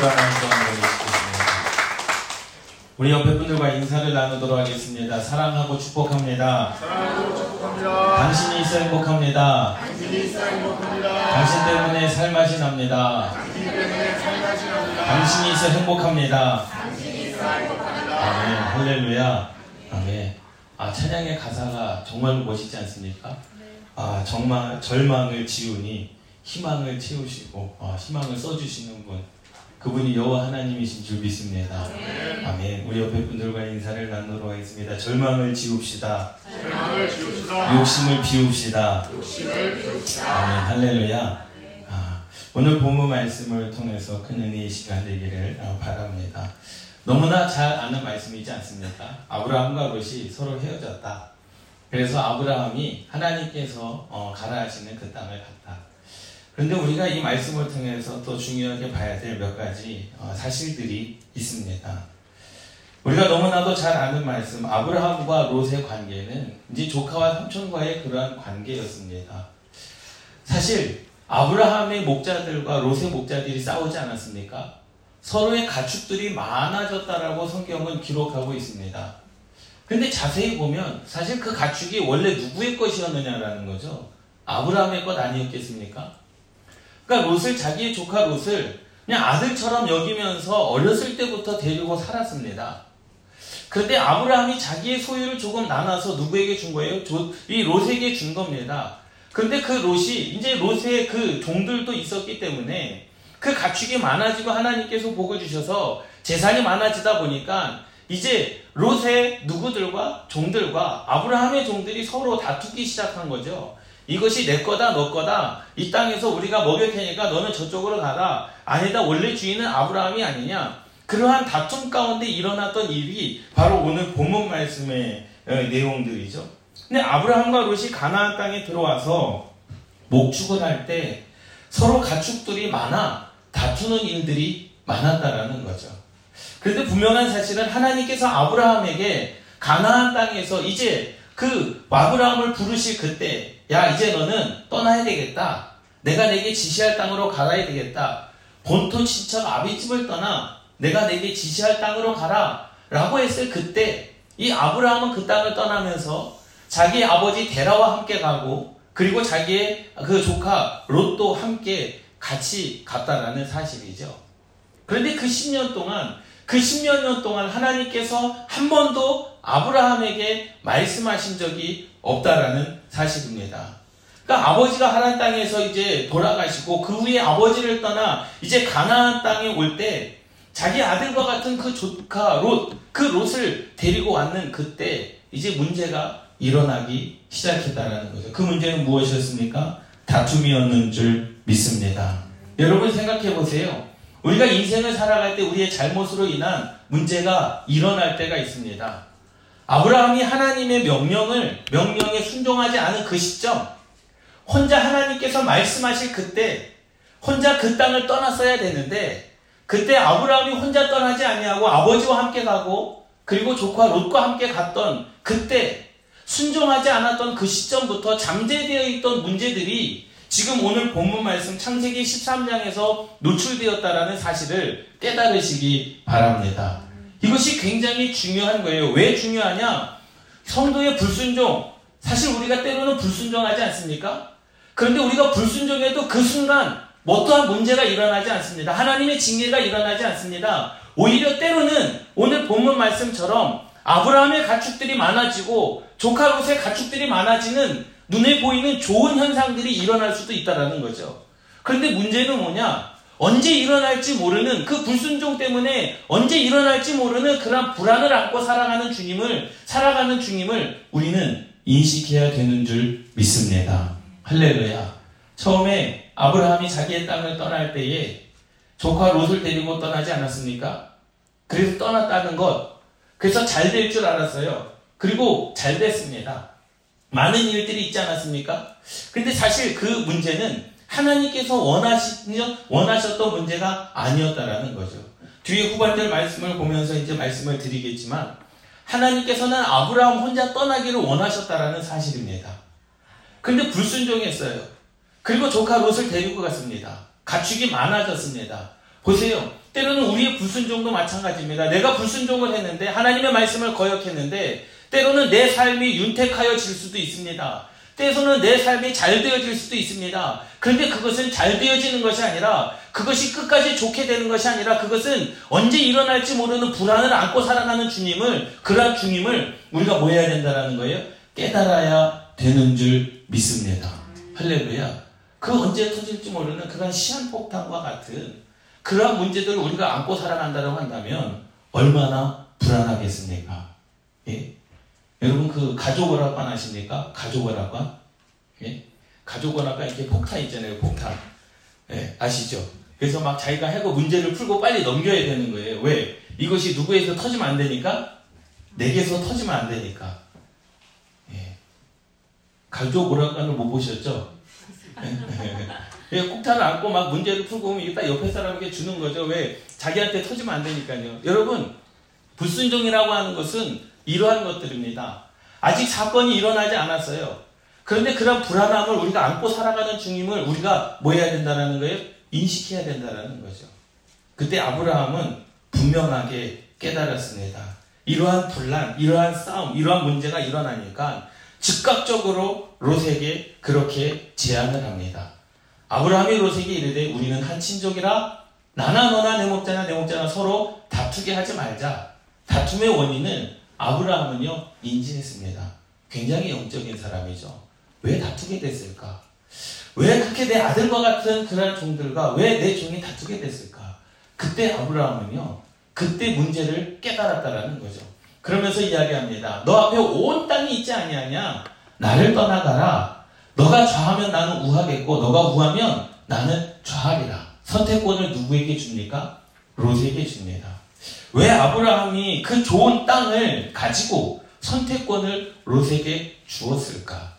마음을 시켰습니다. 우리 옆에 분들과 인사를 나누도록 하겠습니다. 사랑하고 축복합니다. 사랑하고 축복합니다. 당신이 있어 행복합니다. 당신이 있어 행복합니다. 당신 때문에 살맛이 납니다. 당신 때문에 살맛이 납니다. 당신이 있어 행복합니다. 당신이 있어 행복합니다. 아멘. 할렐루야. 아멘. 아, 찬양의 가사가 정말 멋있지 않습니까? 아, 정말 절망을 지우니 희망을 채우시고 아, 희망을 써주시는 분. 그분이 여호와 하나님이신 줄 믿습니다. 아멘. 우리 옆에 분들과 인사를 나누도록 하겠습니다. 절망을 지웁시다. 절망을 지웁시다. 욕심을 비웁시다. 욕심을 비웁시다. 아멘. 할렐루야. 아, 오늘 본문 말씀을 통해서 큰 은혜의 시간 되기를 어, 바랍니다. 너무나 잘 아는 말씀이지 않습니까? 아브라함과 롯이 서로 헤어졌다. 그래서 아브라함이 하나님께서 어, 가라 하시는 그 땅을 갔다. 그런데 우리가 이 말씀을 통해서 또 중요하게 봐야 될 몇 가지 어, 사실들이 있습니다. 우리가 너무나도 잘 아는 말씀, 아브라함과 롯의 관계는 이제 조카와 삼촌과의 그러한 관계였습니다. 사실 아브라함의 목자들과 롯의 목자들이 싸우지 않았습니까? 서로의 가축들이 많아졌다라고 성경은 기록하고 있습니다. 근데 자세히 보면 사실 그 가축이 원래 누구의 것이었느냐라는 거죠. 아브라함의 것 아니었겠습니까? 그러니까 롯을 자기의 조카 롯을 그냥 아들처럼 여기면서 어렸을 때부터 데리고 살았습니다. 그런데 아브라함이 자기의 소유를 조금 나눠서 누구에게 준 거예요? 이 롯에게 준 겁니다. 그런데 그 롯이 이제 롯의 그 종들도 있었기 때문에 그 가축이 많아지고 하나님께서 복을 주셔서 재산이 많아지다 보니까 이제 롯의 누구들과 종들과 아브라함의 종들이 서로 다투기 시작한 거죠. 이것이 내 거다, 너 거다. 이 땅에서 우리가 먹일 테니까 너는 저쪽으로 가라. 아니다, 원래 주인은 아브라함이 아니냐. 그러한 다툼 가운데 일어났던 일이 바로 오늘 본문 말씀의 내용들이죠. 근데 아브라함과 롯이 가나안 땅에 들어와서 목축을 할 때 서로 가축들이 많아 다투는 일들이 많았다라는 거죠. 그런데 분명한 사실은 하나님께서 아브라함에게 가나안 땅에서 이제 그 아브라함을 부르실 그때 야 이제 너는 떠나야 되겠다. 내가 내게 지시할 땅으로 가야 되겠다. 본토 친척 아비집을 떠나 내가 내게 지시할 땅으로 가라. 라고 했을 그때 이 아브라함은 그 땅을 떠나면서 자기 아버지 데라와 함께 가고 그리고 자기의 그 조카 롯도 함께 같이 갔다라는 사실이죠. 그런데 그 10년 동안 그 10년 년 동안 하나님께서 한 번도 아브라함에게 말씀하신 적이 없다라는 사실입니다. 그러니까 아버지가 하나님 땅에서 이제 돌아가시고 그 후에 아버지를 떠나 이제 가나안 땅에 올 때 자기 아들과 같은 그 조카 롯, 그 롯을 데리고 왔는 그때 이제 문제가 일어나기 시작했다라는 거죠. 그 문제는 무엇이었습니까? 다툼이었는 줄 믿습니다. 여러분 생각해 보세요. 우리가 인생을 살아갈 때 우리의 잘못으로 인한 문제가 일어날 때가 있습니다. 아브라함이 하나님의 명령을 명령에 순종하지 않은 그 시점, 혼자 하나님께서 말씀하실 그때 혼자 그 땅을 떠났어야 되는데 그때 아브라함이 혼자 떠나지 아니하고 아버지와 함께 가고 그리고 조카 롯과 함께 갔던 그때 순종하지 않았던 그 시점부터 잠재되어 있던 문제들이 지금 오늘 본문 말씀 창세기 13장에서 노출되었다라는 사실을 깨달으시기 바랍니다. 이것이 굉장히 중요한 거예요. 왜 중요하냐? 성도의 불순종. 사실 우리가 때로는 불순종하지 않습니까? 그런데 우리가 불순종해도 그 순간 어떠한 문제가 일어나지 않습니다. 하나님의 징계가 일어나지 않습니다. 오히려 때로는 오늘 본문 말씀처럼 아브라함의 가축들이 많아지고 조카 롯의 가축들이 많아지는 눈에 보이는 좋은 현상들이 일어날 수도 있다라는 거죠. 그런데 문제는 뭐냐? 언제 일어날지 모르는 그 불순종 때문에 언제 일어날지 모르는 그런 불안을 안고 살아가는 주님을 살아가는 주님을 우리는 인식해야 되는 줄 믿습니다. 할렐루야. 처음에 아브라함이 자기의 땅을 떠날 때에 조카 롯을 데리고 떠나지 않았습니까? 그래서 떠났다는 것. 그래서 잘 될 줄 알았어요. 그리고 잘 됐습니다. 많은 일들이 있지 않았습니까? 근데 사실 그 문제는 하나님께서 원하시, 원하셨던 문제가 아니었다라는 거죠. 뒤에 후반절 말씀을 보면서 이제 말씀을 드리겠지만, 하나님께서는 아브라함 혼자 떠나기를 원하셨다라는 사실입니다. 근데 불순종했어요. 그리고 조카 롯을 데리고 갔습니다. 가축이 많아졌습니다. 보세요. 때로는 우리의 불순종도 마찬가지입니다. 내가 불순종을 했는데 하나님의 말씀을 거역했는데 때로는 내 삶이 윤택하여 질 수도 있습니다. 때로는 내 삶이 잘 되어질 수도 있습니다. 그런데 그것은 잘 되어지는 것이 아니라 그것이 끝까지 좋게 되는 것이 아니라 그것은 언제 일어날지 모르는 불안을 안고 살아가는 주님을 그러한 주님을 우리가 뭐 해야 된다라는 거예요? 깨달아야 되는 줄 믿습니다. 할렐루야. 그 언제 터질지 모르는 그런 시한폭탄과 같은 그러한 문제들을 우리가 안고 살아간다고 한다면 얼마나 불안하겠습니까? 예? 여러분 그 가족 오락관 아십니까? 가족 오락관? 예? 가족오락관 이렇게 폭탄 있잖아요. 폭탄. 예, 아시죠? 그래서 막 자기가 해고 문제를 풀고 빨리 넘겨야 되는 거예요. 왜? 이것이 누구에서 터지면 안 되니까? 내게서 터지면 안 되니까. 예. 가족 오락관을 못 보셨죠? 예, 폭탄을 안고 막 문제를 풀고 오면 이게 옆에 사람에게 주는 거죠. 왜? 자기한테 터지면 안 되니까요. 여러분, 불순종이라고 하는 것은 이러한 것들입니다. 아직 사건이 일어나지 않았어요. 그런데 그런 불안함을 우리가 안고 살아가는 중임을 우리가 뭐 해야 된다는 거예요? 인식해야 된다는 거죠. 그때 아브라함은 분명하게 깨달았습니다. 이러한 분란, 이러한 싸움, 이러한 문제가 일어나니까 즉각적으로 롯에게 그렇게 제안을 합니다. 아브라함이 롯에게 이르되 우리는 한 친족이라 나나 너나 내 목자나 내 목자나 서로 다투게 하지 말자. 다툼의 원인은 아브라함은요 인지했습니다. 굉장히 영적인 사람이죠. 왜 다투게 됐을까? 왜 그렇게 내 아들과 같은 그런 종들과 왜 내 종이 다투게 됐을까? 그때 아브라함은요 그때 문제를 깨달았다라는 거죠. 그러면서 이야기합니다. 너 앞에 온 땅이 있지 아니하냐? 나를 떠나가라. 너가 좌하면 나는 우하겠고 너가 우하면 나는 좌하리라. 선택권을 누구에게 줍니까? 롯에게 줍니다. 왜 아브라함이 그 좋은 땅을 가지고 선택권을 롯에게 주었을까?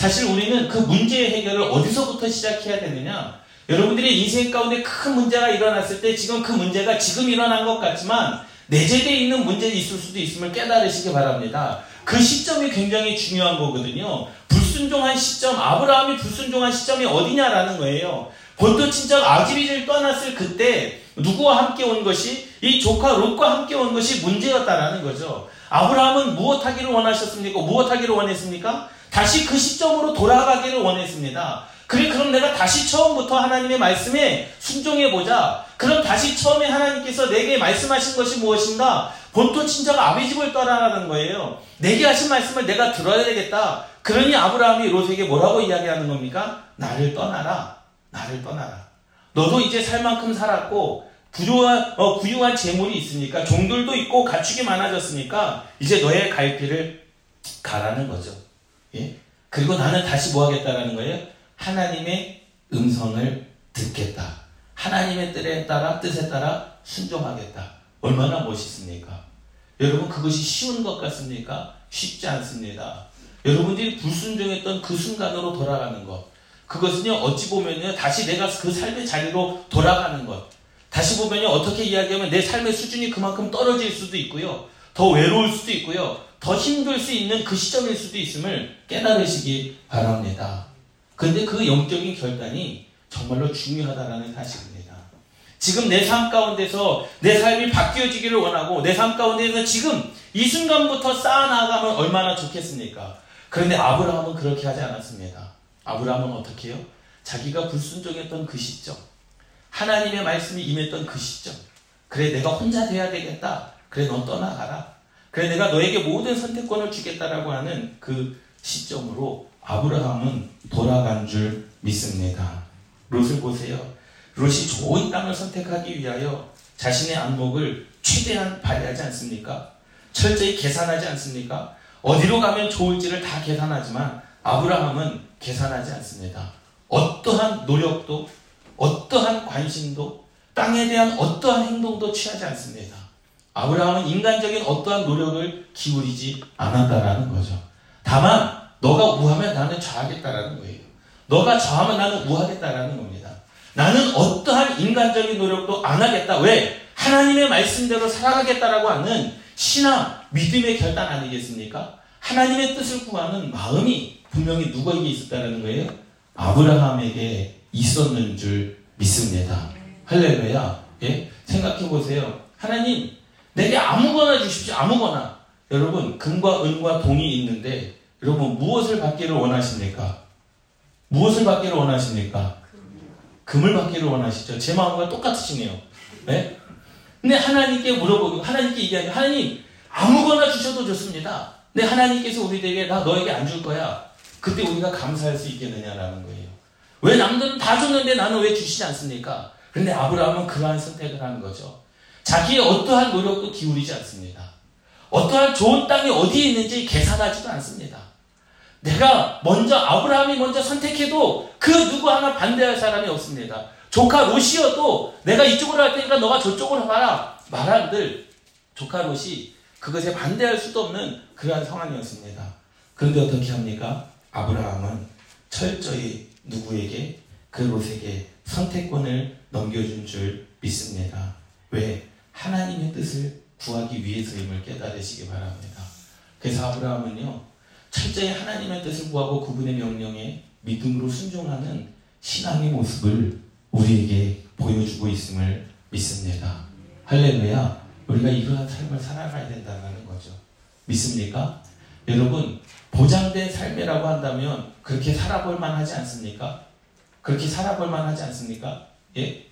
사실 우리는 그 문제의 해결을 어디서부터 시작해야 되느냐? 여러분들의 인생 가운데 큰 문제가 일어났을 때 지금 그 문제가 지금 일어난 것 같지만 내재되어 있는 문제가 있을 수도 있음을 깨달으시기 바랍니다. 그 시점이 굉장히 중요한 거거든요. 불순종한 시점, 아브라함이 불순종한 시점이 어디냐라는 거예요. 본토 친척 아기비를 떠났을 그때 누구와 함께 온 것이 이 조카 롯과 함께 온 것이 문제였다라는 거죠. 아브라함은 무엇하기를 원하셨습니까? 무엇하기를 원했습니까? 다시 그 시점으로 돌아가기를 원했습니다. 그래 그럼 내가 다시 처음부터 하나님의 말씀에 순종해 보자. 그럼 다시 처음에 하나님께서 내게 말씀하신 것이 무엇인가? 본토 친척 아비집을 떠나라는 거예요. 내게 하신 말씀을 내가 들어야 되겠다. 그러니 아브라함이 롯에게 뭐라고 이야기하는 겁니까? 나를 떠나라. 나를 떠나라. 너도 이제 살 만큼 살았고 부유한 어, 부유한 재물이 있으니까 종들도 있고 가축이 많아졌으니까 이제 너의 갈 길을 가라는 거죠. 예? 그리고 나는 다시 뭐 하겠다라는 거예요? 하나님의 음성을 듣겠다. 하나님의 뜻에 따라 뜻에 따라 순종하겠다. 얼마나 멋있습니까? 여러분 그것이 쉬운 것 같습니까? 쉽지 않습니다. 여러분들이 불순종했던 그 순간으로 돌아가는 것. 그것은요 어찌 보면요 다시 내가 그 삶의 자리로 돌아가는 것. 다시 보면요 어떻게 이야기하면 내 삶의 수준이 그만큼 떨어질 수도 있고요. 더 외로울 수도 있고요. 더 힘들 수 있는 그 시점일 수도 있음을 깨달으시기 바랍니다. 근데 그 영적인 결단이 정말로 중요하다는 사실입니다. 지금 내 삶 가운데서 내 삶이 바뀌어지기를 원하고 내 삶 가운데서 지금 이 순간부터 쌓아나가면 얼마나 좋겠습니까? 그런데 아브라함은 그렇게 하지 않았습니다. 아브라함은 어떻게 해요? 자기가 불순종했던 그 시점, 하나님의 말씀이 임했던 그 시점, 그래 내가 혼자 돼야 되겠다. 그래 넌 떠나가라. 그래 내가 너에게 모든 선택권을 주겠다라고 하는 그 시점으로 아브라함은 돌아간 줄 믿습니다. 롯을 보세요. 롯이 좋은 땅을 선택하기 위하여 자신의 안목을 최대한 발휘하지 않습니까? 철저히 계산하지 않습니까? 어디로 가면 좋을지를 다 계산하지만 아브라함은 계산하지 않습니다. 어떠한 노력도 어떠한 관심도 땅에 대한 어떠한 행동도 취하지 않습니다. 아브라함은 인간적인 어떠한 노력을 기울이지 않았다라는 거죠. 다만 너가 우하면 나는 좌하겠다라는 거예요. 너가 좌하면 나는 우하겠다라는 겁니다. 나는 어떠한 인간적인 노력도 안 하겠다. 왜? 하나님의 말씀대로 살아가겠다라고 하는 신앙, 믿음의 결단 아니겠습니까? 하나님의 뜻을 구하는 마음이 분명히 누구에게 있었다는 거예요? 아브라함에게 있었는 줄 믿습니다. 할렐루야. 예? 생각해 보세요. 하나님, 내게 아무거나 주십시오. 아무거나. 여러분, 금과 은과 돈이 있는데, 여러분, 무엇을 받기를 원하십니까? 무엇을 받기를 원하십니까? 금을 받기를 원하시죠. 제 마음과 똑같으시네요. 네? 근데 하나님께 물어보고, 하나님께 얘기하니, 하나님, 아무거나 주셔도 좋습니다. 근데 하나님께서 우리에게, 나 너에게 안 줄 거야. 그때 우리가 감사할 수 있겠느냐라는 거예요. 왜 남들은 다 줬는데 나는 왜 주시지 않습니까? 그런데 아브라함은 그러한 선택을 하는 거죠. 자기의 어떠한 노력도 기울이지 않습니다. 어떠한 좋은 땅이 어디에 있는지 계산하지도 않습니다. 내가 먼저 아브라함이 먼저 선택해도 그 누구 하나 반대할 사람이 없습니다. 조카 롯이어도 내가 이쪽으로 할 테니까 너가 저쪽으로 가라 말한들 조카 롯이 그것에 반대할 수도 없는 그러한 상황이었습니다. 그런데 어떻게 합니까? 아브라함은 철저히 누구에게 그 롯에게 선택권을 넘겨준 줄 믿습니다. 왜? 하나님의 뜻을 구하기 위해서임을 깨달으시기 바랍니다. 그래서 아브라함은요, 철저히 하나님의 뜻을 구하고 그분의 명령에 믿음으로 순종하는 신앙의 모습을 우리에게 보여주고 있음을 믿습니다. 할렐루야. 우리가 이러한 삶을 살아가야 된다는 거죠. 믿습니까? 여러분, 보장된 삶이라고 한다면 그렇게 살아볼 만 하지 않습니까? 그렇게 살아볼 만 하지 않습니까? 예?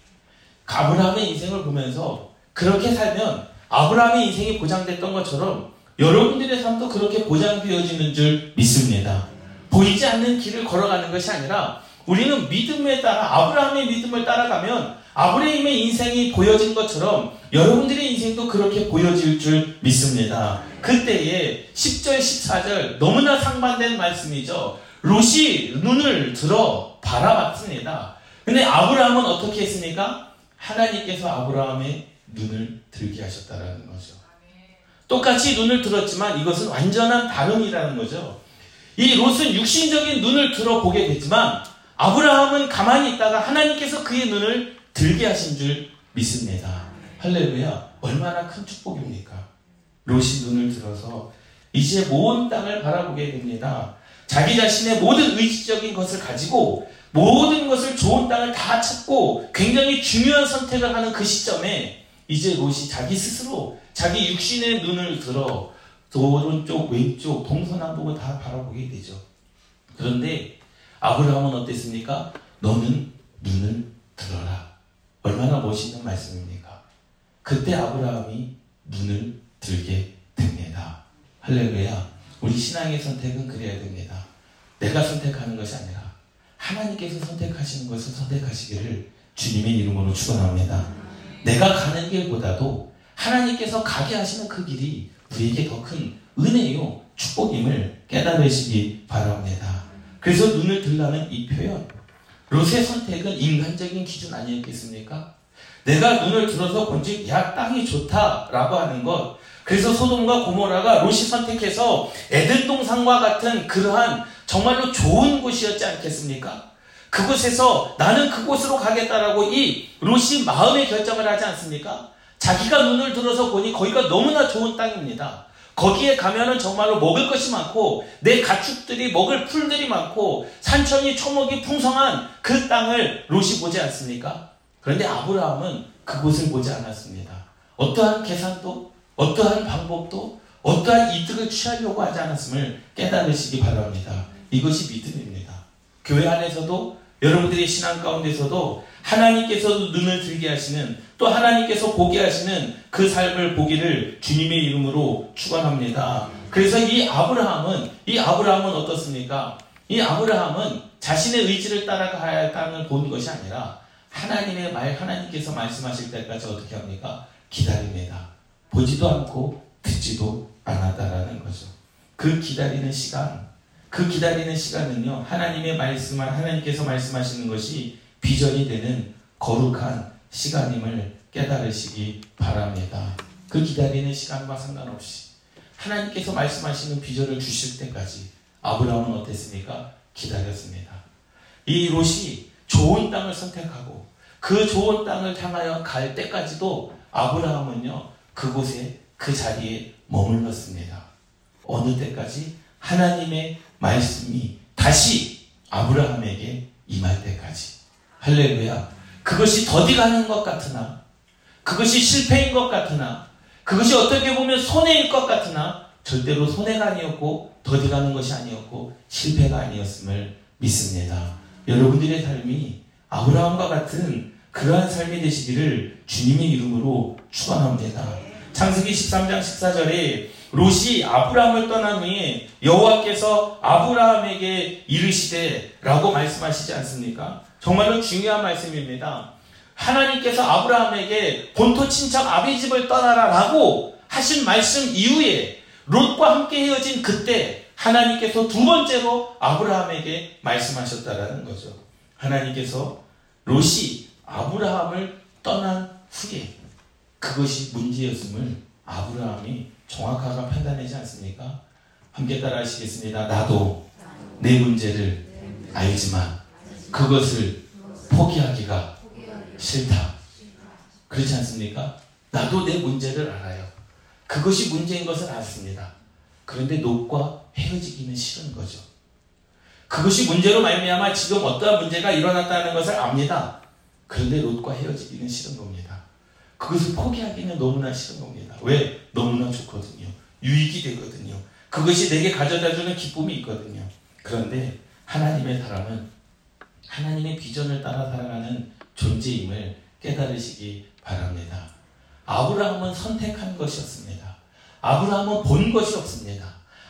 아브라함의 인생을 보면서 그렇게 살면 아브라함의 인생이 보장됐던 것처럼 여러분들의 삶도 그렇게 보장되어지는 줄 믿습니다. 보이지 않는 길을 걸어가는 것이 아니라 우리는 믿음에 따라 아브라함의 믿음을 따라가면 아브라함의 인생이 보여진 것처럼 여러분들의 인생도 그렇게 보여질 줄 믿습니다. 그때에 10절, 14절 너무나 상반된 말씀이죠. 롯이 눈을 들어 바라봤습니다. 근데 아브라함은 어떻게 했습니까? 하나님께서 아브라함의 눈을 들게 하셨다라는 거죠. 똑같이 눈을 들었지만 이것은 완전한 다름이라는 거죠. 이 롯은 육신적인 눈을 들어보게 됐지만 아브라함은 가만히 있다가 하나님께서 그의 눈을 들게 하신 줄 믿습니다. 할렐루야. 얼마나 큰 축복입니까? 롯이 눈을 들어서 이제 모든 땅을 바라보게 됩니다. 자기 자신의 모든 의지적인 것을 가지고 모든 것을 좋은 땅을 다 찾고 굉장히 중요한 선택을 하는 그 시점에 이제 롯이 자기 스스로 자기 육신의 눈을 들어 오른쪽, 왼쪽, 동서남북을 다 바라보게 되죠. 그런데 아브라함은 어땠습니까? 너는 눈을 들어라. 얼마나 멋있는 말씀입니까? 그때 아브라함이 눈을 들게 됩니다. 할렐루야. 우리 신앙의 선택은 그래야 됩니다. 내가 선택하는 것이 아니라 하나님께서 선택하시는 것을 선택하시기를 주님의 이름으로 축원합니다. 내가 가는 길보다도 하나님께서 가게 하시는 그 길이 우리에게 더 큰 은혜요 축복임을 깨달으시기 바랍니다. 그래서 눈을 들라는 이 표현 롯의 선택은 인간적인 기준 아니었겠습니까? 내가 눈을 들어서 본즉 야 땅이 좋다라고 하는 것 그래서 소돔과 고모라가 롯이 선택해서 에덴 동산과 같은 그러한 정말로 좋은 곳이었지 않겠습니까? 그곳에서 나는 그곳으로 가겠다라고 이 롯이 마음의 결정을 하지 않습니까? 자기가 눈을 들어서 보니 거기가 너무나 좋은 땅입니다. 거기에 가면은 정말로 먹을 것이 많고 내 가축들이 먹을 풀들이 많고 산천이 초목이 풍성한 그 땅을 롯이 보지 않습니까? 그런데 아브라함은 그곳을 보지 않았습니다. 어떠한 계산도 어떠한 방법도 어떠한 이득을 취하려고 하지 않았음을 깨달으시기 바랍니다. 이것이 믿음입니다. 교회 안에서도 여러분들의 신앙 가운데서도 하나님께서 눈을 들게 하시는 또 하나님께서 보게 하시는 그 삶을 보기를 주님의 이름으로 축원합니다. 그래서 이 아브라함은 이 아브라함은 어떻습니까? 이 아브라함은 자신의 의지를 따라가야 할 땅을 보는 것이 아니라 하나님의 말 하나님께서 말씀하실 때까지 어떻게 합니까? 기다립니다. 보지도 않고 듣지도 않았다라는 거죠. 그 기다리는 시간 그 기다리는 시간은요, 하나님의 말씀을, 하나님께서 말씀하시는 것이 비전이 되는 거룩한 시간임을 깨달으시기 바랍니다. 그 기다리는 시간과 상관없이 하나님께서 말씀하시는 비전을 주실 때까지 아브라함은 어땠습니까? 기다렸습니다. 이 롯이 좋은 땅을 선택하고 그 좋은 땅을 향하여 갈 때까지도 아브라함은요, 그곳에 그 자리에 머물렀습니다. 어느 때까지 하나님의 말씀이 다시 아브라함에게 임할 때까지. 할렐루야. 그것이 더디가는 것 같으나 그것이 실패인 것 같으나 그것이 어떻게 보면 손해일 것 같으나 절대로 손해가 아니었고 더디가는 것이 아니었고 실패가 아니었음을 믿습니다. 여러분들의 삶이 아브라함과 같은 그러한 삶이 되시기를 주님의 이름으로 축원합니다. 창세기 13장 14절에 롯이 아브라함을 떠난 후에 여호와께서 아브라함에게 이르시되라고 말씀하시지 않습니까? 정말로 중요한 말씀입니다. 하나님께서 아브라함에게 본토 친척 아비 집을 떠나라라고 하신 말씀 이후에 롯과 함께 헤어진 그때 하나님께서 두 번째로 아브라함에게 말씀하셨다라는 거죠. 하나님께서 롯이 아브라함을 떠난 후에 그것이 문제였음을 아브라함이 정확하게 판단하지 않습니까? 함께 따라 하시겠습니다. 나도 내 문제를 알지만 그것을 포기하기가 싫다. 그렇지 않습니까? 나도 내 문제를 알아요. 그것이 문제인 것을 알습니다. 그런데 롯과 헤어지기는 싫은 거죠. 그것이 문제로 말미암아 지금 어떠한 문제가 일어났다는 것을 압니다. 그런데 롯과 헤어지기는 싫은 겁니다. 그것을 포기하기는 너무나 싫은 겁니다. 왜? 너무나 좋거든요. 유익이 되거든요. 그것이 내게 가져다주는 기쁨이 있거든요. 그런데 하나님의 사람은 하나님의 비전을 따라 살아가는 존재임을 깨달으시기 바랍니다. 아브라함은 선택한 것이었습니다. 아브라함은 본 것이 없습니다.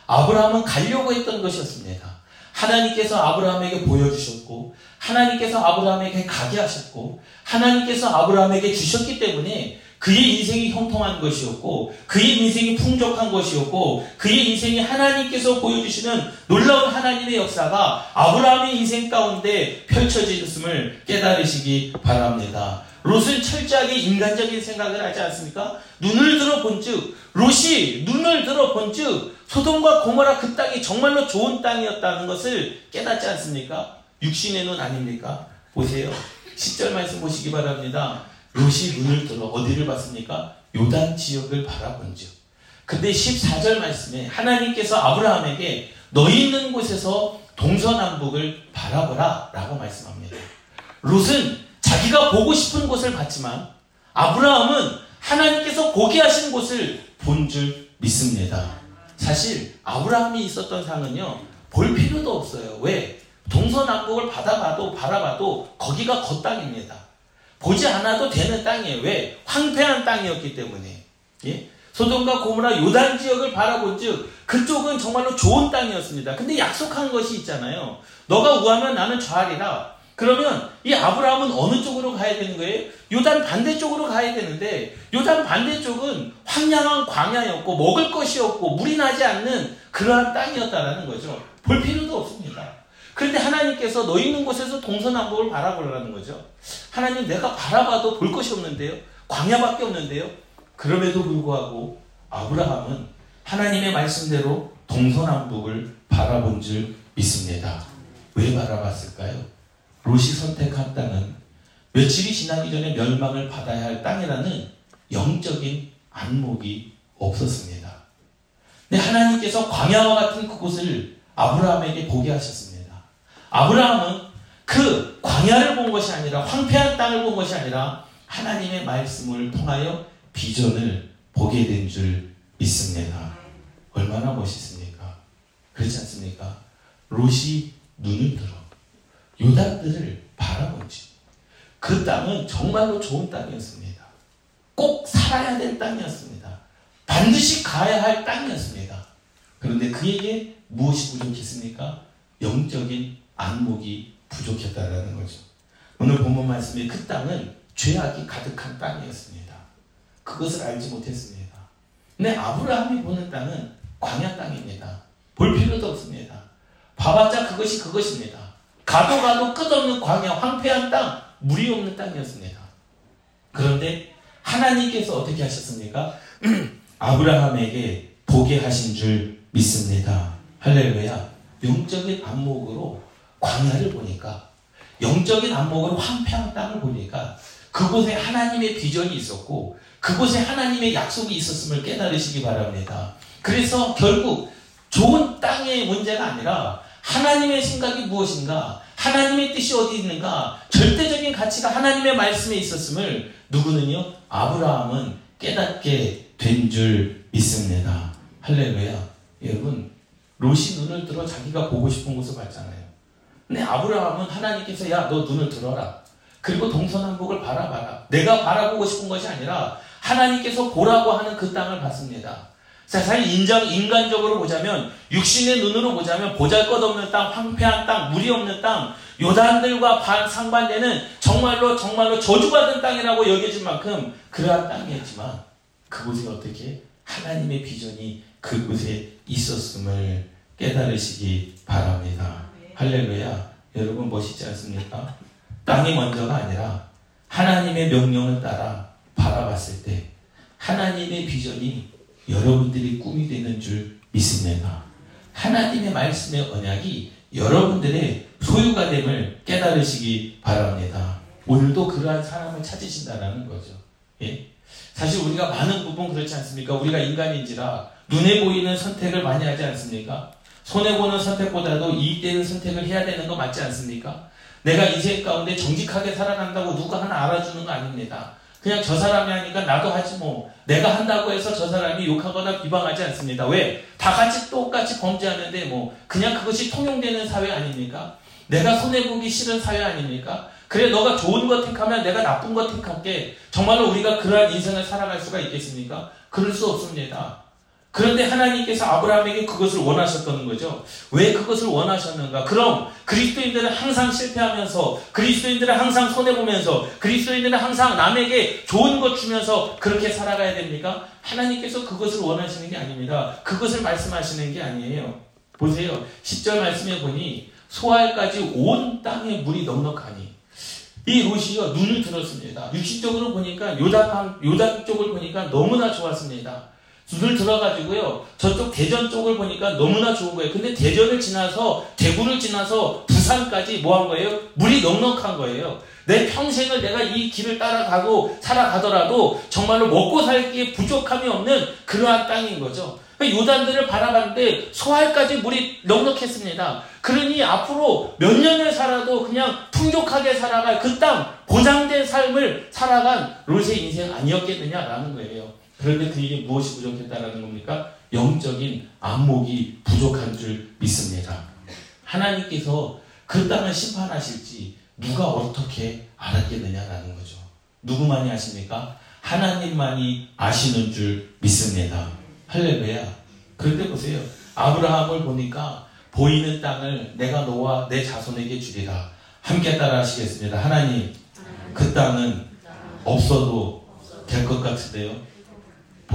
아브라함은 가려고 했던 것이었습니다. 하나님께서 아브라함에게 보여주셨고, 하나님께서 아브라함에게 가게 하셨고, 하나님께서 아브라함에게 주셨기 때문에 그의 인생이 형통한 것이었고, 그의 인생이 풍족한 것이었고, 그의 인생이 하나님께서 보여주시는 놀라운 하나님의 역사가 아브라함의 인생 가운데 펼쳐졌음을 깨달으시기 바랍니다. 롯은 철저하게 인간적인 생각을 하지 않습니까? 눈을 들어 본즉 롯이 눈을 들어 본즉 소돔과 고모라 그 땅이 정말로 좋은 땅이었다는 것을 깨닫지 않습니까? 육신의 눈 아닙니까? 보세요. 10절 말씀 보시기 바랍니다. 롯이 눈을 들어 어디를 봤습니까? 요단 지역을 바라본즉. 근데 14절 말씀에 하나님께서 아브라함에게 너희 있는 곳에서 동서남북을 바라보라 라고 말씀합니다. 롯은 자기가 보고 싶은 곳을 봤지만 아브라함은 하나님께서 보게 하신 곳을 본 줄 믿습니다. 사실 아브라함이 있었던 상은요 볼 필요도 없어요. 왜? 동서남북을 받아봐도 바라봐도 거기가 겉땅입니다. 보지 않아도 되는 땅이에요. 왜? 황폐한 땅이었기 때문에. 예? 소돔과 고모라 요단 지역을 바라본즉 그쪽은 정말로 좋은 땅이었습니다. 근데 약속한 것이 있잖아요. 너가 우하면 나는 좌하리라. 그러면 이 아브라함은 어느 쪽으로 가야 되는 거예요? 요단 반대쪽으로 가야 되는데 요단 반대쪽은 황량한 광야였고 먹을 것이 없고 물이 나지 않는 그러한 땅이었다라는 거죠. 볼 필요도 없습니다. 그런데 하나님께서 너 있는 곳에서 동서남북을 바라보라는 거죠. 하나님 내가 바라봐도 볼 것이 없는데요. 광야밖에 없는데요. 그럼에도 불구하고 아브라함은 하나님의 말씀대로 동서남북을 바라본 줄 믿습니다. 왜 바라봤을까요? 롯이 선택한 땅은 며칠이 지나기 전에 멸망을 받아야 할 땅이라는 영적인 안목이 없었습니다. 근데 하나님께서 광야와 같은 그곳을 아브라함에게 보게 하셨습니다. 아브라함은 그 광야를 본 것이 아니라 황폐한 땅을 본 것이 아니라 하나님의 말씀을 통하여 비전을 보게 된 줄 믿습니다. 얼마나 멋있습니까? 그렇지 않습니까? 롯이 눈을 들어 유다들을 바라보지. 그 땅은 정말로 좋은 땅이었습니다. 꼭 살아야 될 땅이었습니다. 반드시 가야 할 땅이었습니다. 그런데 그에게 무엇이 부족했습니까? 영적인 안목이 부족했다라는 거죠. 오늘 본문 말씀에 그 땅은 죄악이 가득한 땅이었습니다. 그것을 알지 못했습니다. 근데 아브라함이 보는 땅은 광야 땅입니다. 볼 필요도 없습니다. 봐봤자 그것이 그것입니다. 가도 가도 끝없는 광야, 황폐한 땅, 물이 없는 땅이었습니다. 그런데 하나님께서 어떻게 하셨습니까? 아브라함에게 보게 하신 줄 믿습니다. 할렐루야. 영적인 안목으로 광야를 보니까, 영적인 안목으로 황폐한 땅을 보니까, 그곳에 하나님의 비전이 있었고, 그곳에 하나님의 약속이 있었음을 깨달으시기 바랍니다. 그래서 결국 좋은 땅의 문제가 아니라 하나님의 생각이 무엇인가? 하나님의 뜻이 어디 있는가? 절대적인 가치가 하나님의 말씀에 있었음을 누구는요? 아브라함은 깨닫게 된 줄 믿습니다. 할렐루야. 여러분, 롯이 눈을 들어 자기가 보고 싶은 곳을 봤잖아요. 근데 아브라함은 하나님께서 야, 너 눈을 들어라. 그리고 동서남북을 바라봐라. 내가 바라보고 싶은 것이 아니라 하나님께서 보라고 하는 그 땅을 봤습니다. 자, 사실 인정, 인간적으로 보자면, 육신의 눈으로 보자면, 보잘 것 없는 땅, 황폐한 땅, 물이 없는 땅, 요단들과 반, 상반되는 정말로, 정말로 저주받은 땅이라고 여겨질 만큼 그러한 땅이었지만, 그곳에 어떻게 하나님의 비전이 그곳에 있었음을 깨달으시기 바랍니다. 할렐루야. 여러분 멋있지 않습니까? 땅이 먼저가 아니라 하나님의 명령을 따라 바라봤을 때 하나님의 비전이 여러분들이 꿈이 되는 줄 믿습니다. 하나님의 말씀의 언약이 여러분들의 소유가 됨을 깨달으시기 바랍니다. 오늘도 그러한 사람을 찾으신다는 거죠. 예? 사실 우리가 많은 부분 그렇지 않습니까? 우리가 인간인지라 눈에 보이는 선택을 많이 하지 않습니까? 손해보는 선택보다도 이익되는 선택을 해야 되는 거 맞지 않습니까? 내가 인생 가운데 정직하게 살아간다고 누가 하나 알아주는 거 아닙니다. 그냥 저 사람이 하니까 나도 하지 뭐. 내가 한다고 해서 저 사람이 욕하거나 비방하지 않습니다. 왜? 다 같이 똑같이 범죄하는데 뭐 그냥 그것이 통용되는 사회 아닙니까? 내가 손해보기 싫은 사회 아닙니까? 그래 너가 좋은 것 택하면 내가 나쁜 것 택할게. 정말로 우리가 그러한 인생을 살아갈 수가 있겠습니까? 그럴 수 없습니다. 그런데 하나님께서 아브라함에게 그것을 원하셨던 거죠. 왜 그것을 원하셨는가? 그럼 그리스도인들은 항상 실패하면서 그리스도인들은 항상 손해보면서 그리스도인들은 항상 남에게 좋은 것 주면서 그렇게 살아가야 됩니까? 하나님께서 그것을 원하시는 게 아닙니다. 그것을 말씀하시는 게 아니에요. 보세요. 10절 말씀에 보니 소알까지 온 땅에 물이 넉넉하니 이 롯이요 눈을 들었습니다. 육신적으로 보니까 요단 요단 쪽을 보니까 너무나 좋았습니다. 눈을 들어가지고요. 저쪽 대전 쪽을 보니까 너무나 좋은 거예요. 근데 대전을 지나서 대구를 지나서 부산까지 뭐 한 거예요? 물이 넉넉한 거예요. 내 평생을 내가 이 길을 따라가고 살아가더라도 정말로 먹고 살기에 부족함이 없는 그러한 땅인 거죠. 그러니까 요단들을 바라봤는데 소알까지 물이 넉넉했습니다. 그러니 앞으로 몇 년을 살아도 그냥 풍족하게 살아갈 그 땅, 보장된 삶을 살아간 롯의 인생 아니었겠느냐라는 거예요. 그런데 그에게 무엇이 부족했다라는 겁니까? 영적인 안목이 부족한 줄 믿습니다. 하나님께서 그 땅을 심판하실지 누가 어떻게 알았겠느냐라는 거죠. 누구만이 아십니까? 하나님만이 아시는 줄 믿습니다. 할렐루야. 그런데 보세요. 아브라함을 보니까 보이는 땅을 내가 너와 내 자손에게 주리라. 함께 따라 하시겠습니다. 하나님, 그 땅은 없어도 될 것 같은데요.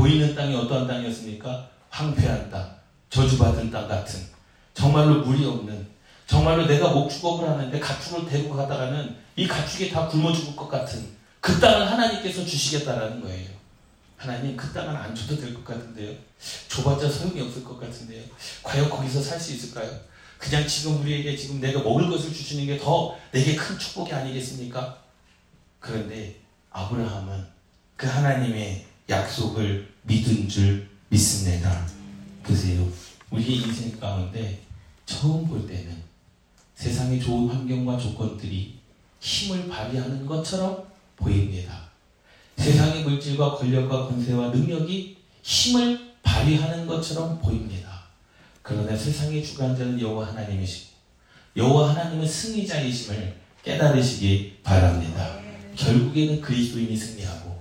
보이는 땅이 어떠한 땅이었습니까? 황폐한 땅, 저주받은 땅 같은, 정말로 물이 없는, 정말로 내가 목축업을 하는데 가축을 데리고 가다가는 이 가축이 다 굶어 죽을 것 같은 그 땅을 하나님께서 주시겠다라는 거예요. 하나님 그 땅은 안 줘도 될 것 같은데요. 줘봤자 소용이 없을 것 같은데요. 과연 거기서 살 수 있을까요? 그냥 지금 우리에게 지금 내가 먹을 것을 주시는 게 더 내게 큰 축복이 아니겠습니까? 그런데 아브라함은 그 하나님의 약속을 믿은 줄 믿습니다. 보세요. 우리의 인생 가운데 처음 볼 때는 세상의 좋은 환경과 조건들이 힘을 발휘하는 것처럼 보입니다. 세상의 물질과 권력과 권세와 능력이 힘을 발휘하는 것처럼 보입니다. 그러나 세상의 주관자는 여호와 하나님이시고 여호와 하나님은 승리자이심을 깨달으시기 바랍니다. 결국에는 그리스도인이 승리하고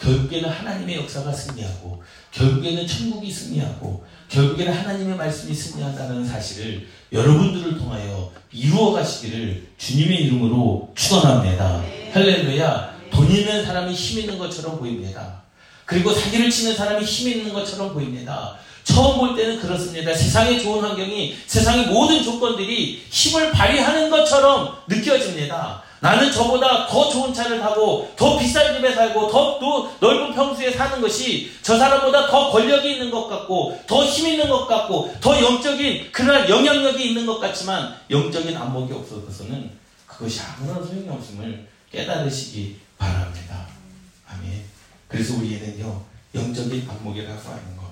결국에는 하나님의 역사가 승리하고 결국에는 천국이 승리하고 결국에는 하나님의 말씀이 승리한다는 사실을 여러분들을 통하여 이루어 가시기를 주님의 이름으로 축원합니다. 할렐루야. 돈 있는 사람이 힘 있는 것처럼 보입니다. 그리고 사기를 치는 사람이 힘 있는 것처럼 보입니다. 처음 볼 때는 그렇습니다. 세상의 좋은 환경이 세상의 모든 조건들이 힘을 발휘하는 것처럼 느껴집니다. 나는 저보다 더 좋은 차를 타고 더 비싼 집에 살고 더, 더 넓은 평수에 사는 것이 저 사람보다 더 권력이 있는 것 같고 더 힘 있는 것 같고 더 영적인 그러한 영향력이 있는 것 같지만 영적인 안목이 없어서는 그것이 아무런 소용이 없음을 깨달으시기 바랍니다. 아멘. 그래서 우리에는요 영적인 안목이라고 하는 것.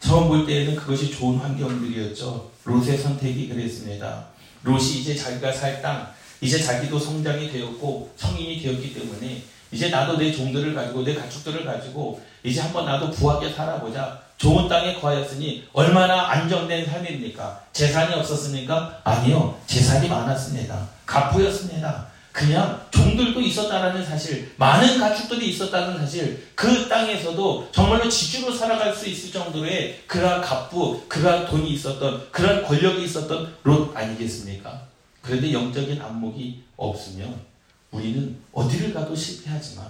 처음 볼 때에는 그것이 좋은 환경들이었죠. 롯의 선택이 그랬습니다. 롯이 이제 자기가 살 땅, 이제 자기도 성장이 되었고 성인이 되었기 때문에 이제 나도 내 종들을 가지고 내 가축들을 가지고 이제 한번 나도 부하게 살아보자. 좋은 땅에 거하였으니 얼마나 안정된 삶입니까? 재산이 없었습니까? 아니요. 재산이 많았습니다. 갑부였습니다. 그냥 종들도 있었다라는 사실, 많은 가축들이 있었다는 사실, 그 땅에서도 정말로 지주로 살아갈 수 있을 정도의 그러한 갑부, 그러한 돈이 있었던, 그러한 권력이 있었던 롯 아니겠습니까? 그런데 영적인 안목이 없으면 우리는 어디를 가도 실패하지만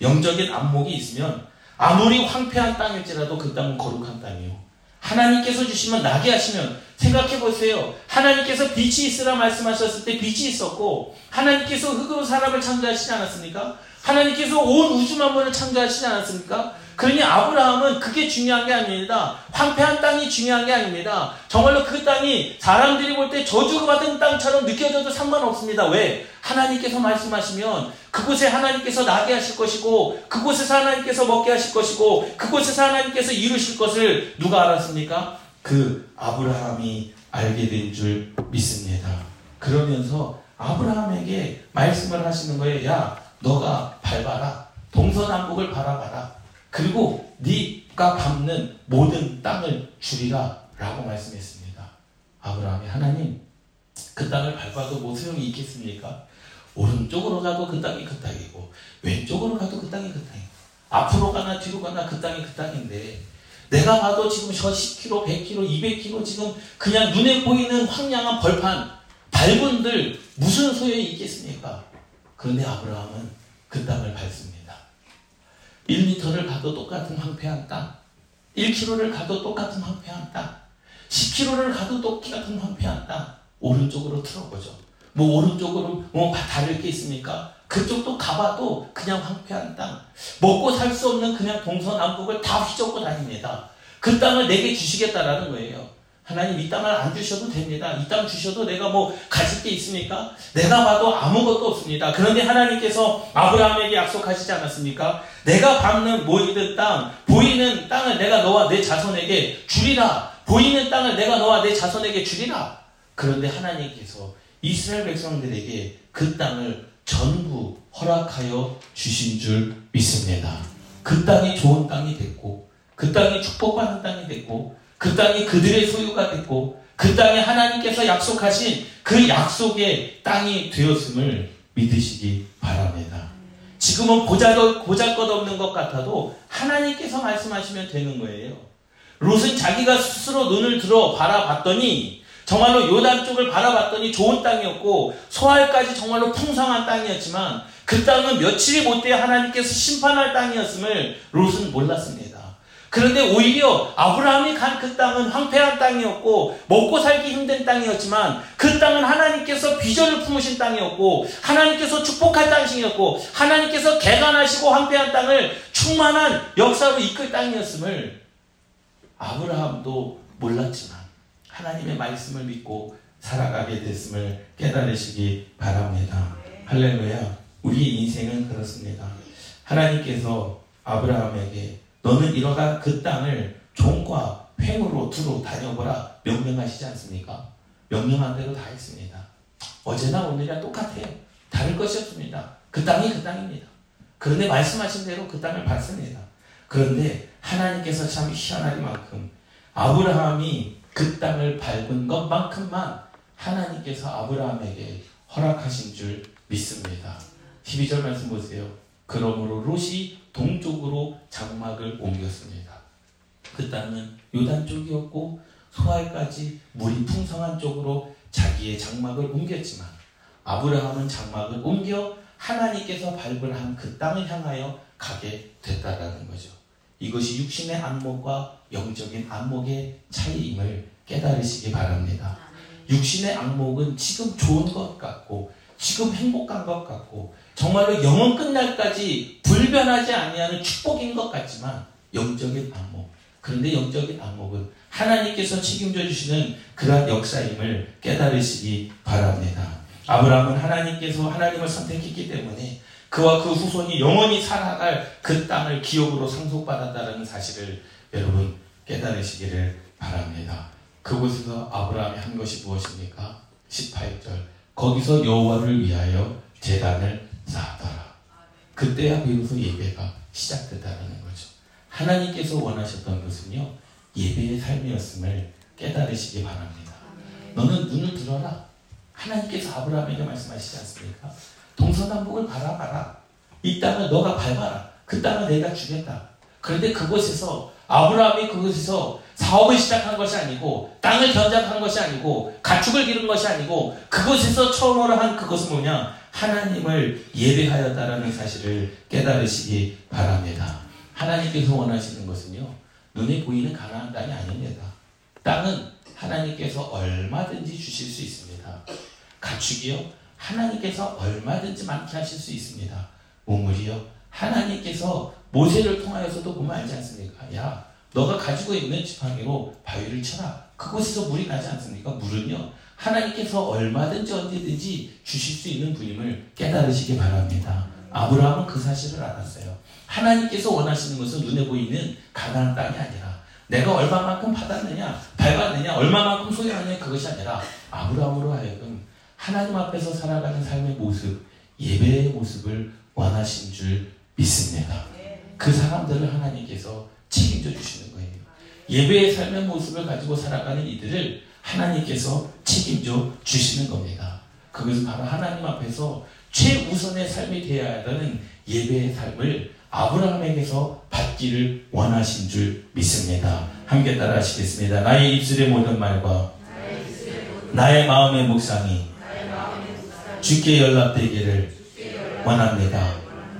영적인 안목이 있으면 아무리 황폐한 땅일지라도 그 땅은 거룩한 땅이요. 하나님께서 주시면 나게 하시면 생각해 보세요. 하나님께서 빛이 있으라 말씀하셨을 때 빛이 있었고 하나님께서 흙으로 사람을 창조하시지 않았습니까? 하나님께서 온 우주 만물을 창조하시지 않았습니까? 그러니 아브라함은 그게 중요한 게 아닙니다. 황폐한 땅이 중요한 게 아닙니다. 정말로 그 땅이 사람들이 볼 때 저주받은 땅처럼 느껴져도 상관없습니다. 왜? 하나님께서 말씀하시면 그곳에 하나님께서 나게 하실 것이고 그곳에서 하나님께서 먹게 하실 것이고 그곳에서 하나님께서 이루실 것을 누가 알았습니까? 그 아브라함이 알게 된 줄 믿습니다. 그러면서 아브라함에게 말씀을 하시는 거예요. 야, 너가 밟아라. 동서남북을 바라봐라. 그리고 네가 밟는 모든 땅을 주리라 라고 말씀했습니다. 아브라함이 하나님 그 땅을 밟아도 뭐 소용이 있겠습니까? 오른쪽으로 가도 그 땅이 그 땅이고 왼쪽으로 가도 그 땅이 그 땅이고 앞으로 가나 뒤로 가나 그 땅이 그 땅인데 내가 봐도 지금 저 10km, 100km, 200km 지금 그냥 눈에 보이는 황량한 벌판 밟은들 무슨 소용이 있겠습니까? 그런데 아브라함은 그 땅을 밟습니다. 1m를 가도 똑같은 황폐한 땅, 1km를 가도 똑같은 황폐한 땅, 10km를 가도 똑같은 황폐한 땅, 오른쪽으로 틀어보죠. 뭐 오른쪽으로 뭐 다를 게 있습니까? 그쪽도 가봐도 그냥 황폐한 땅, 먹고 살 수 없는 그냥 동서남북을 다 휘젓고 다닙니다. 그 땅을 내게 주시겠다라는 거예요. 하나님 이 땅을 안 주셔도 됩니다. 이 땅 주셔도 내가 뭐 가질 게 있습니까? 내가 봐도 아무것도 없습니다. 그런데 하나님께서 아브라함에게 약속하시지 않았습니까? 내가 밟는 모이는 땅, 보이는 땅을 내가 너와 내 자손에게 주리라. 보이는 땅을 내가 너와 내 자손에게 주리라. 그런데 하나님께서 이스라엘 백성들에게 그 땅을 전부 허락하여 주신 줄 믿습니다. 그 땅이 좋은 땅이 됐고, 그 땅이 축복받는 땅이 됐고, 그 땅이 그들의 소유가 됐고 그 땅에 하나님께서 약속하신 그 약속의 땅이 되었음을 믿으시기 바랍니다. 지금은 보잘것, 없는 것 같아도 하나님께서 말씀하시면 되는 거예요. 롯은 자기가 스스로 눈을 들어 바라봤더니 정말로 요단 쪽을 바라봤더니 좋은 땅이었고 소알까지 정말로 풍성한 땅이었지만 그 땅은 며칠이 못돼 하나님께서 심판할 땅이었음을 롯은 몰랐습니다. 그런데 오히려 아브라함이 간 그 땅은 황폐한 땅이었고 먹고 살기 힘든 땅이었지만 그 땅은 하나님께서 비전을 품으신 땅이었고 하나님께서 축복할 땅이었고 하나님께서 개간하시고 황폐한 땅을 충만한 역사로 이끌 땅이었음을 아브라함도 몰랐지만 하나님의 말씀을 믿고 살아가게 됐음을 깨달으시기 바랍니다. 할렐루야. 우리 인생은 그렇습니다. 하나님께서 아브라함에게 너는 이러다 그 땅을 종과 횡으로 두루 다녀보라 명령하시지 않습니까? 명령한 대로 다 했습니다. 어제나 오늘이나 똑같아요. 다를 것이 없습니다. 그 땅이 그 땅입니다. 그런데 말씀하신 대로 그 땅을 받습니다. 그런데 하나님께서 참 희한하리만큼 아브라함이 그 땅을 밟은 것만큼만 하나님께서 아브라함에게 허락하신 줄 믿습니다. 12절 말씀 보세요. 그러므로 롯이 동쪽으로 장막을 옮겼습니다. 그 땅은 요단 쪽이었고 소알까지 물이 풍성한 쪽으로 자기의 장막을 옮겼지만 아브라함은 장막을 옮겨 하나님께서 발굴한 그 땅을 향하여 가게 됐다라는 거죠. 이것이 육신의 안목과 영적인 안목의 차이임을 깨달으시기 바랍니다. 육신의 안목은 지금 좋은 것 같고 지금 행복한 것 같고 정말로 영원 끝날까지 불변하지 아니하는 축복인 것 같지만 영적인 안목. 그런데 영적인 안목은 하나님께서 책임져 주시는 그러한 역사임을 깨달으시기 바랍니다. 아브라함은 하나님께서 하나님을 선택했기 때문에 그와 그 후손이 영원히 살아갈 그 땅을 기업으로 상속받았다는 사실을 여러분 깨달으시기를 바랍니다. 그곳에서 아브라함이 한 것이 무엇입니까? 18절 거기서 여호와를 위하여 재단을 쌓았더라. 그때야 비로소 예배가 시작됐다는 거죠. 하나님께서 원하셨던 것은요 예배의 삶이었음을 깨달으시기 바랍니다. 너는 눈을 들어라. 하나님께서 아브라함에게 말씀하시지 않습니까? 동서남북을 바라봐라. 이 땅을 너가 밟아라. 그 땅을 내가 주겠다. 그런데 그곳에서 아브라함이 그곳에서 사업을 시작한 것이 아니고 땅을 견작한 것이 아니고 가축을 기른 것이 아니고 그곳에서 처음으로 한 그것은 뭐냐 하나님을 예배하였다라는 사실을 깨달으시기 바랍니다. 하나님께서 원하시는 것은요 눈에 보이는 가나안 땅이 아닙니다. 땅은 하나님께서 얼마든지 주실 수 있습니다. 가축이요 하나님께서 얼마든지 많게 하실 수 있습니다. 우물이요 하나님께서 모세를 통하여서도 보면 알지 않습니까? 야 너가 가지고 있는 지팡이로 바위를 쳐라. 그곳에서 물이 나지 않습니까? 물은요, 하나님께서 얼마든지 언제든지 주실 수 있는 분임을 깨달으시기 바랍니다. 아브라함은 그 사실을 알았어요. 하나님께서 원하시는 것은 눈에 보이는 가난한 땅이 아니라 내가 얼마만큼 받았느냐, 밟았느냐, 얼마만큼 소유하느냐 그것이 아니라 아브라함으로 하여금 하나님 앞에서 살아가는 삶의 모습, 예배의 모습을 원하신 줄 믿습니다. 그 사람들을 하나님께서 책임져 주시는 거예요. 예배의 삶의 모습을 가지고 살아가는 이들을 하나님께서 책임져 주시는 겁니다. 그것은 바로 하나님 앞에서 최우선의 삶이 되어야 하는 예배의 삶을 아브라함에게서 받기를 원하신 줄 믿습니다. 함께 따라 하시겠습니다. 나의 입술의 모든 말과 나의 마음의 묵상이 주께 연락되기를 원합니다.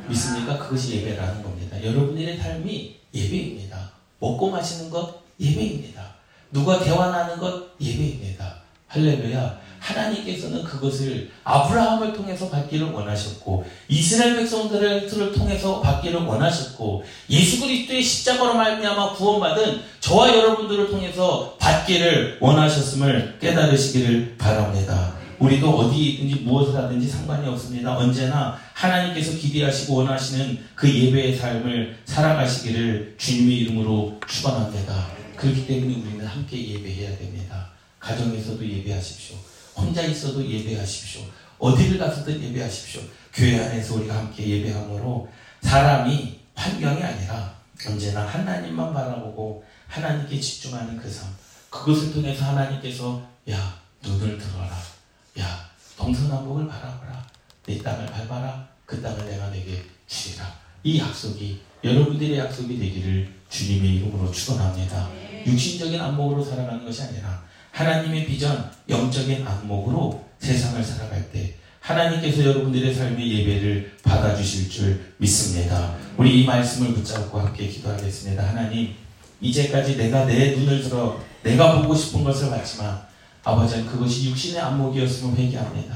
믿습니까? 그것이 예배라는 겁니다. 여러분들의 삶이 예배입니다. 먹고 마시는 것 예배입니다. 누가 대화하는 것 예배입니다. 할렐루야. 하나님께서는 그것을 아브라함을 통해서 받기를 원하셨고 이스라엘 백성들을 통해서 받기를 원하셨고 예수 그리스도의 십자가로 말미암아 구원받은 저와 여러분들을 통해서 받기를 원하셨음을 깨달으시기를 바랍니다. 우리도 어디든지 무엇을 하든지 상관이 없습니다. 언제나 하나님께서 기대하시고 원하시는 그 예배의 삶을 살아가시기를 주님의 이름으로 축원합니다. 그렇기 때문에 우리는 함께 예배해야 됩니다. 가정에서도 예배하십시오. 혼자 있어도 예배하십시오. 어디를 가서든 예배하십시오. 교회 안에서 우리가 함께 예배함으로 사람이 환경이 아니라 언제나 하나님만 바라보고 하나님께 집중하는 그 삶. 그것을 통해서 하나님께서 야 눈을 들어라. 야, 동서남북을 바라보라. 내 땅을 밟아라. 그 땅을 내가 내게 주리라. 이 약속이 여러분들의 약속이 되기를 주님의 이름으로 축원합니다. 육신적인 안목으로 살아가는 것이 아니라 하나님의 비전, 영적인 안목으로 세상을 살아갈 때 하나님께서 여러분들의 삶의 예배를 받아주실 줄 믿습니다. 우리 이 말씀을 붙잡고 함께 기도하겠습니다. 하나님, 이제까지 내가 내 눈을 들어 내가 보고 싶은 것을 봤지만 아버지 그것이 육신의 안목이었으면 회개합니다.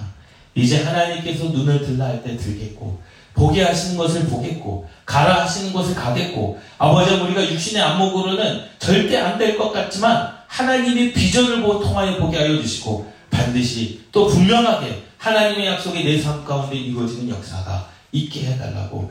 이제 하나님께서 눈을 들라 할 때 들겠고 보게 하시는 것을 보겠고 가라 하시는 것을 가겠고 아버지 우리가 육신의 안목으로는 절대 안 될 것 같지만 하나님의 비전을 통하여 보게 하여 주시고 반드시 또 분명하게 하나님의 약속이 내 삶 가운데 이루어지는 역사가 있게 해달라고